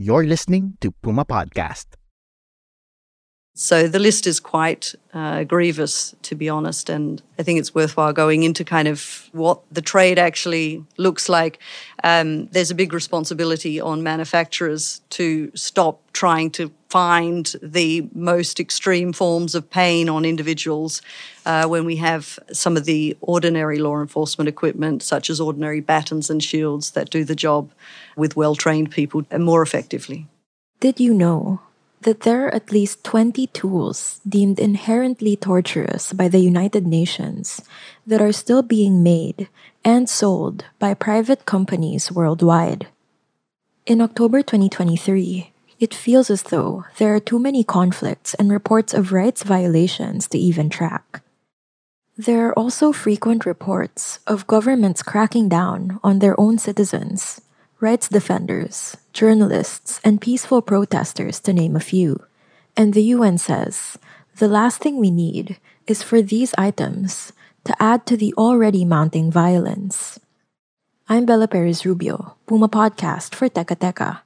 You're listening to Puma Podcast. So the list is quite uh, grievous, to be honest. And I think it's worthwhile going into kind of what the trade actually looks like. Um, there's a big responsibility on manufacturers to stop trying to find the most extreme forms of pain on individuals uh, when we have some of the ordinary law enforcement equipment, such as ordinary batons and shields, that do the job with well trained people and more effectively. Did you know that there are at least 20 tools deemed inherently torturous by the United Nations that are still being made and sold by private companies worldwide. In October 2023, it feels as though there are too many conflicts and reports of rights violations to even track. There are also frequent reports of governments cracking down on their own citizens rights defenders, journalists, and peaceful protesters, to name a few. And the UN says the last thing we need is for these items to add to the already mounting violence. I'm Bella Perez Rubio, Puma Podcast for Teka Teka.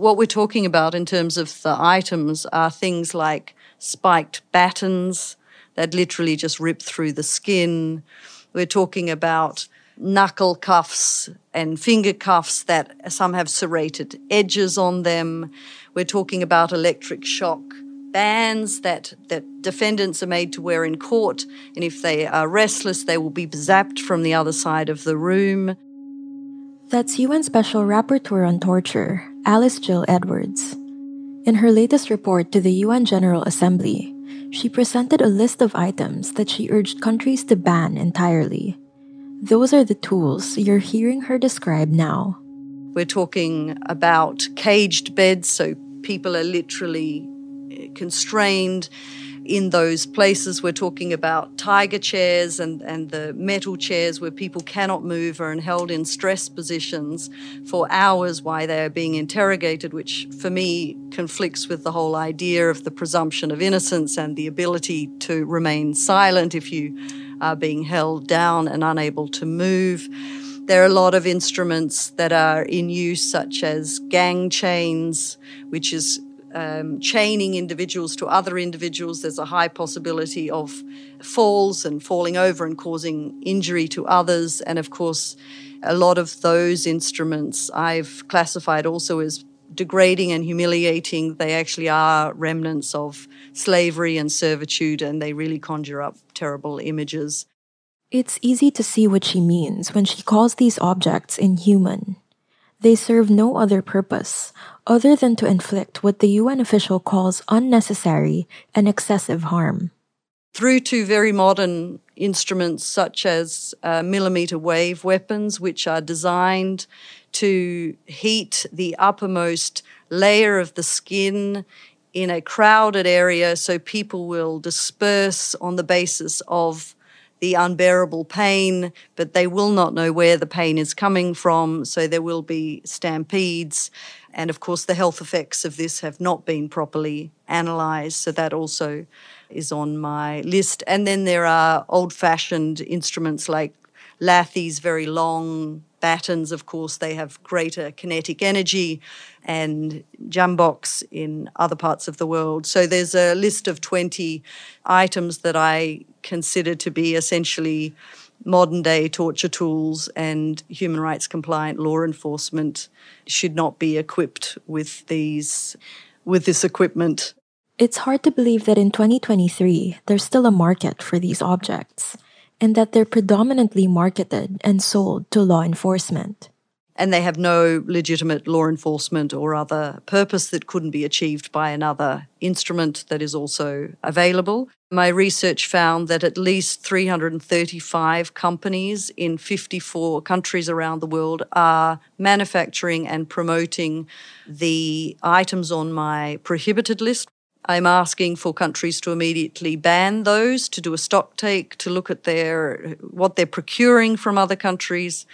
What we're talking about in terms of the items are things like spiked batons that literally just rip through the skin. We're talking about knuckle cuffs and finger cuffs that some have serrated edges on them. We're talking about electric shock bands that, that defendants are made to wear in court. And if they are restless, they will be zapped from the other side of the room. That's UN Special Rapporteur on Torture, Alice Jill Edwards. In her latest report to the UN General Assembly, she presented a list of items that she urged countries to ban entirely. Those are the tools you're hearing her describe now. We're talking about caged beds, so people are literally eh, constrained in those places. We're talking about tiger chairs and, and the metal chairs where people cannot move or are held in stress positions for hours while they are being interrogated, which for me conflicts with the whole idea of the presumption of innocence and the ability to remain silent if you are being held down and unable to move. There are a lot of instruments that are in use, such as gang chains, which is um, chaining individuals to other individuals, there's a high possibility of falls and falling over and causing injury to others. And of course, a lot of those instruments I've classified also as degrading and humiliating. They actually are remnants of slavery and servitude, and they really conjure up terrible images. It's easy to see what she means when she calls these objects inhuman. They serve no other purpose other than to inflict what the UN official calls unnecessary and excessive harm. Through to very modern instruments such as uh, millimeter wave weapons, which are designed to heat the uppermost layer of the skin in a crowded area so people will disperse on the basis of the unbearable pain, but they will not know where the pain is coming from. So there will be stampedes. And of course, the health effects of this have not been properly analysed. So that also is on my list. And then there are old fashioned instruments like lathies, very long batons, of course, they have greater kinetic energy, and sjamboks in other parts of the world. So there's a list of 20 items that I consider to be essentially modern day torture tools and human rights compliant law enforcement should not be equipped with these with this equipment. It's hard to believe that in 2023 there's still a market for these objects and that they're predominantly marketed and sold to law enforcement. And they have no legitimate law enforcement or other purpose that couldn't be achieved by another instrument that is also available. My research found that at least 335 companies in 54 countries around the world are manufacturing and promoting the items on my prohibited list. I'm asking for countries to immediately ban those, to do a stock take, to look at their what they're procuring from other countries,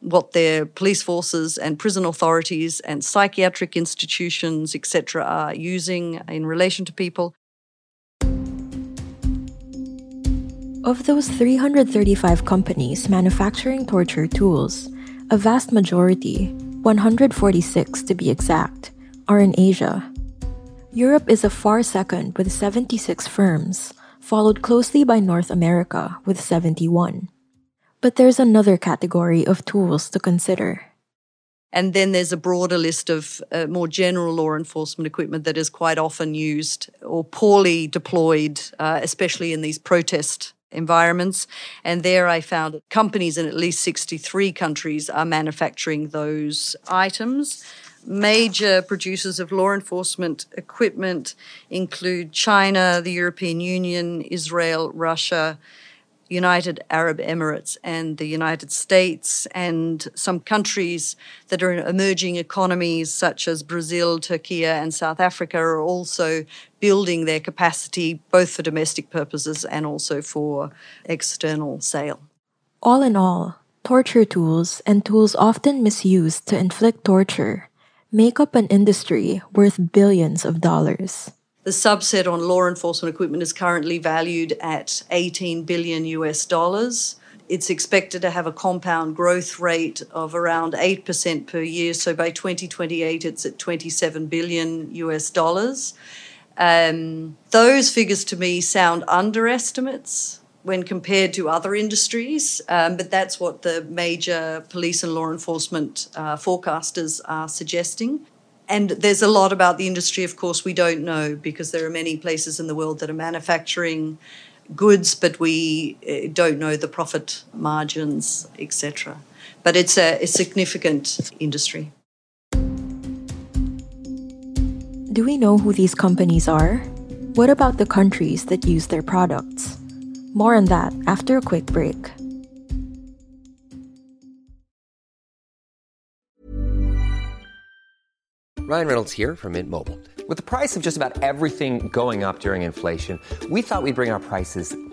what their police forces and prison authorities and psychiatric institutions, etc., are using in relation to people. Of those 335 companies manufacturing torture tools, a vast majority, 146 to be exact, are in Asia Europe is a far second with 76 firms, followed closely by North America with 71. But there's another category of tools to consider. And then there's a broader list of uh, more general law enforcement equipment that is quite often used or poorly deployed, uh, especially in these protest environments. And there I found that companies in at least 63 countries are manufacturing those items. Major producers of law enforcement equipment include China, the European Union, Israel, Russia, United Arab Emirates, and the United States, and some countries that are emerging economies such as Brazil, Turkey, and South Africa are also building their capacity both for domestic purposes and also for external sale. All in all, torture tools and tools often misused to inflict torture make up an industry worth billions of dollars. The subset on law enforcement equipment is currently valued at 18 billion US dollars. It's expected to have a compound growth rate of around 8% per year. So by 2028, it's at 27 billion US dollars. Um, those figures to me sound underestimates when compared to other industries, um, but that's what the major police and law enforcement uh, forecasters are suggesting. And there's a lot about the industry, of course, we don't know because there are many places in the world that are manufacturing goods, but we uh, don't know the profit margins, etc. But it's a, a significant industry. Do we know who these companies are? What about the countries that use their products? More on that after a quick break. Ryan Reynolds here from Mint Mobile. With the price of just about everything going up during inflation, we thought we'd bring our prices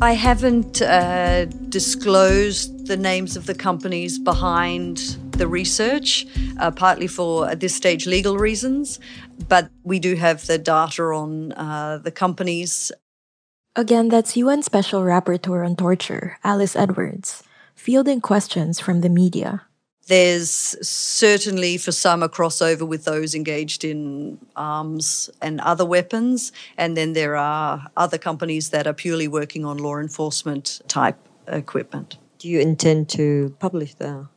I haven't uh, disclosed the names of the companies behind the research, uh, partly for at this stage legal reasons, but we do have the data on uh, the companies. Again, that's UN Special Rapporteur on Torture, Alice Edwards, fielding questions from the media. There's certainly for some a crossover with those engaged in arms and other weapons, and then there are other companies that are purely working on law enforcement type equipment. Do you intend to publish the?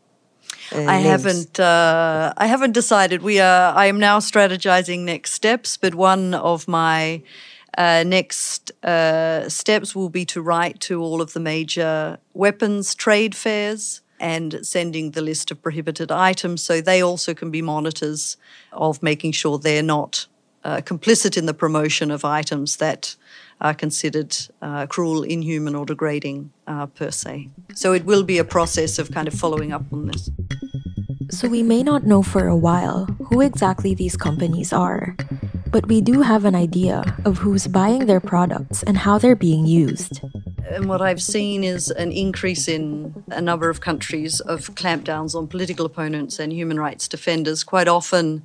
Uh, I names? haven't. Uh, I haven't decided. We are. I am now strategizing next steps. But one of my uh, next uh, steps will be to write to all of the major weapons trade fairs and sending the list of prohibited items, so they also can be monitors of making sure they're not uh, complicit in the promotion of items that are considered uh, cruel, inhuman, or degrading uh, per se. So it will be a process of kind of following up on this. So we may not know for a while who exactly these companies are, but we do have an idea of who's buying their products and how they're being used. And what I've seen is an increase in a number of countries of clampdowns on political opponents and human rights defenders, quite often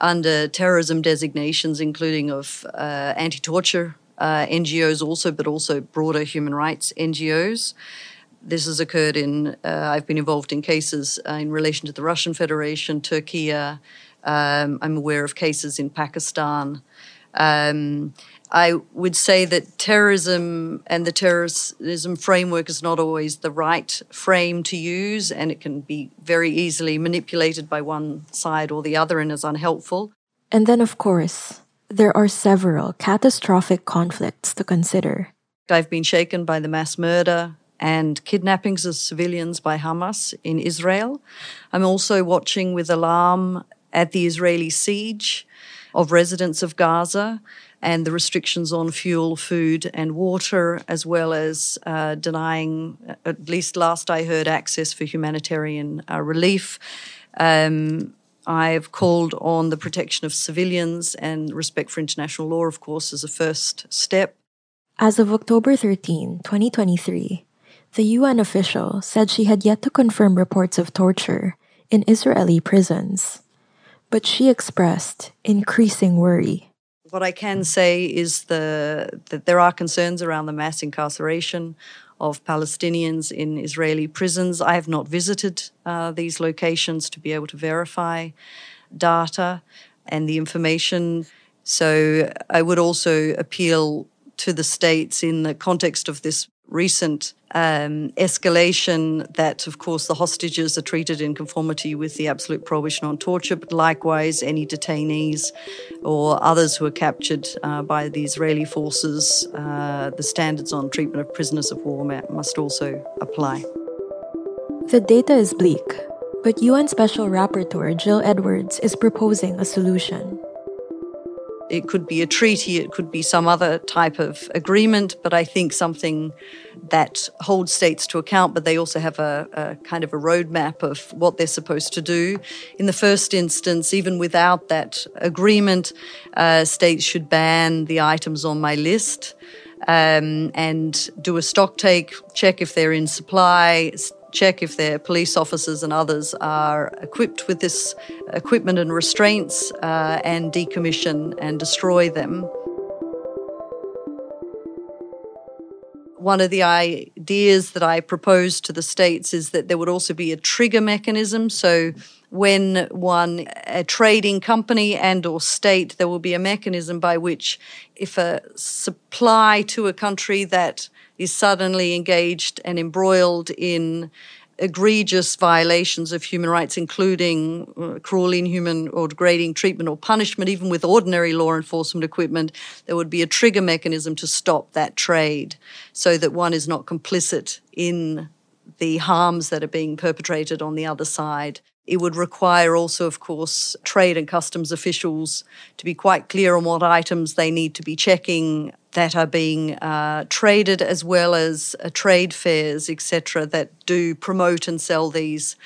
under terrorism designations, including of uh, anti torture uh, NGOs, also, but also broader human rights NGOs. This has occurred in, uh, I've been involved in cases uh, in relation to the Russian Federation, Turkey. Um, I'm aware of cases in Pakistan. Um, I would say that terrorism and the terrorism framework is not always the right frame to use, and it can be very easily manipulated by one side or the other and is unhelpful. And then, of course, there are several catastrophic conflicts to consider. I've been shaken by the mass murder and kidnappings of civilians by Hamas in Israel. I'm also watching with alarm at the Israeli siege of residents of Gaza and the restrictions on fuel, food, and water, as well as uh, denying, at least last I heard, access for humanitarian uh, relief. Um, I've called on the protection of civilians and respect for international law, of course, as a first step. As of October 13, 2023, the UN official said she had yet to confirm reports of torture in Israeli prisons, but she expressed increasing worry. What I can say is the, that there are concerns around the mass incarceration of Palestinians in Israeli prisons. I have not visited uh, these locations to be able to verify data and the information. So I would also appeal to the states in the context of this recent um, escalation that, of course, the hostages are treated in conformity with the absolute prohibition on torture, but likewise, any detainees or others who are captured uh, by the Israeli forces, uh, the standards on treatment of prisoners of war must also apply. The data is bleak, but UN Special Rapporteur Jill Edwards is proposing a solution. It could be a treaty, it could be some other type of agreement, but I think something that holds states to account, but they also have a, a, kind of a roadmap of what they're supposed to do. In the first instance, even without that agreement, uh, states should ban the items on my list. Um, and do a stock take, check if they're in supply, check if their police officers and others are equipped with this equipment and restraints uh, and decommission and destroy them. One of the ideas that I proposed to the states is that there would also be a trigger mechanism. So when one a trading company and or state there will be a mechanism by which if a supply to a country that is suddenly engaged and embroiled in egregious violations of human rights, including uh, cruel, inhuman, or degrading treatment or punishment, even with ordinary law enforcement equipment, there would be a trigger mechanism to stop that trade so that one is not complicit in the harms that are being perpetrated on the other side. It would require also, of course, trade and customs officials to be quite clear on what items they need to be checking that are being uh, traded, as well as uh, trade fairs, etc., that do promote and sell these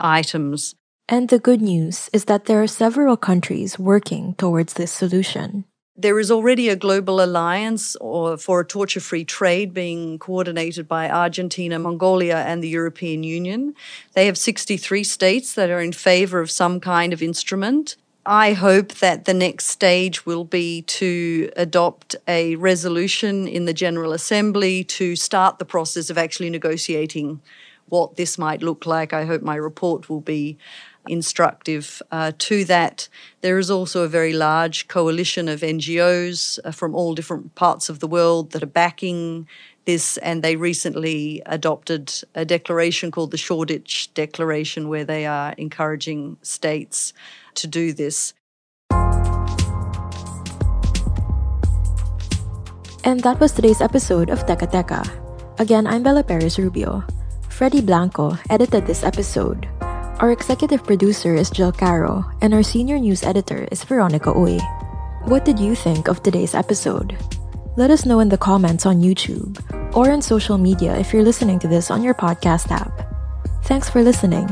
items. And the good news is that there are several countries working towards this solution. There is already a global alliance for a torture free trade being coordinated by Argentina, Mongolia, and the European Union. They have 63 states that are in favor of some kind of instrument. I hope that the next stage will be to adopt a resolution in the General Assembly to start the process of actually negotiating what this might look like. I hope my report will be instructive uh, to that. There is also a very large coalition of NGOs uh, from all different parts of the world that are backing this, and they recently adopted a declaration called the Shoreditch Declaration, where they are encouraging states to do this. And that was today's episode of Teka Teka. Again, I'm Bella Perez Rubio. Freddie Blanco edited this episode. Our executive producer is Jill Caro, and our senior news editor is Veronica Uy. What did you think of today's episode? Let us know in the comments on YouTube or on social media if you're listening to this on your podcast app. Thanks for listening.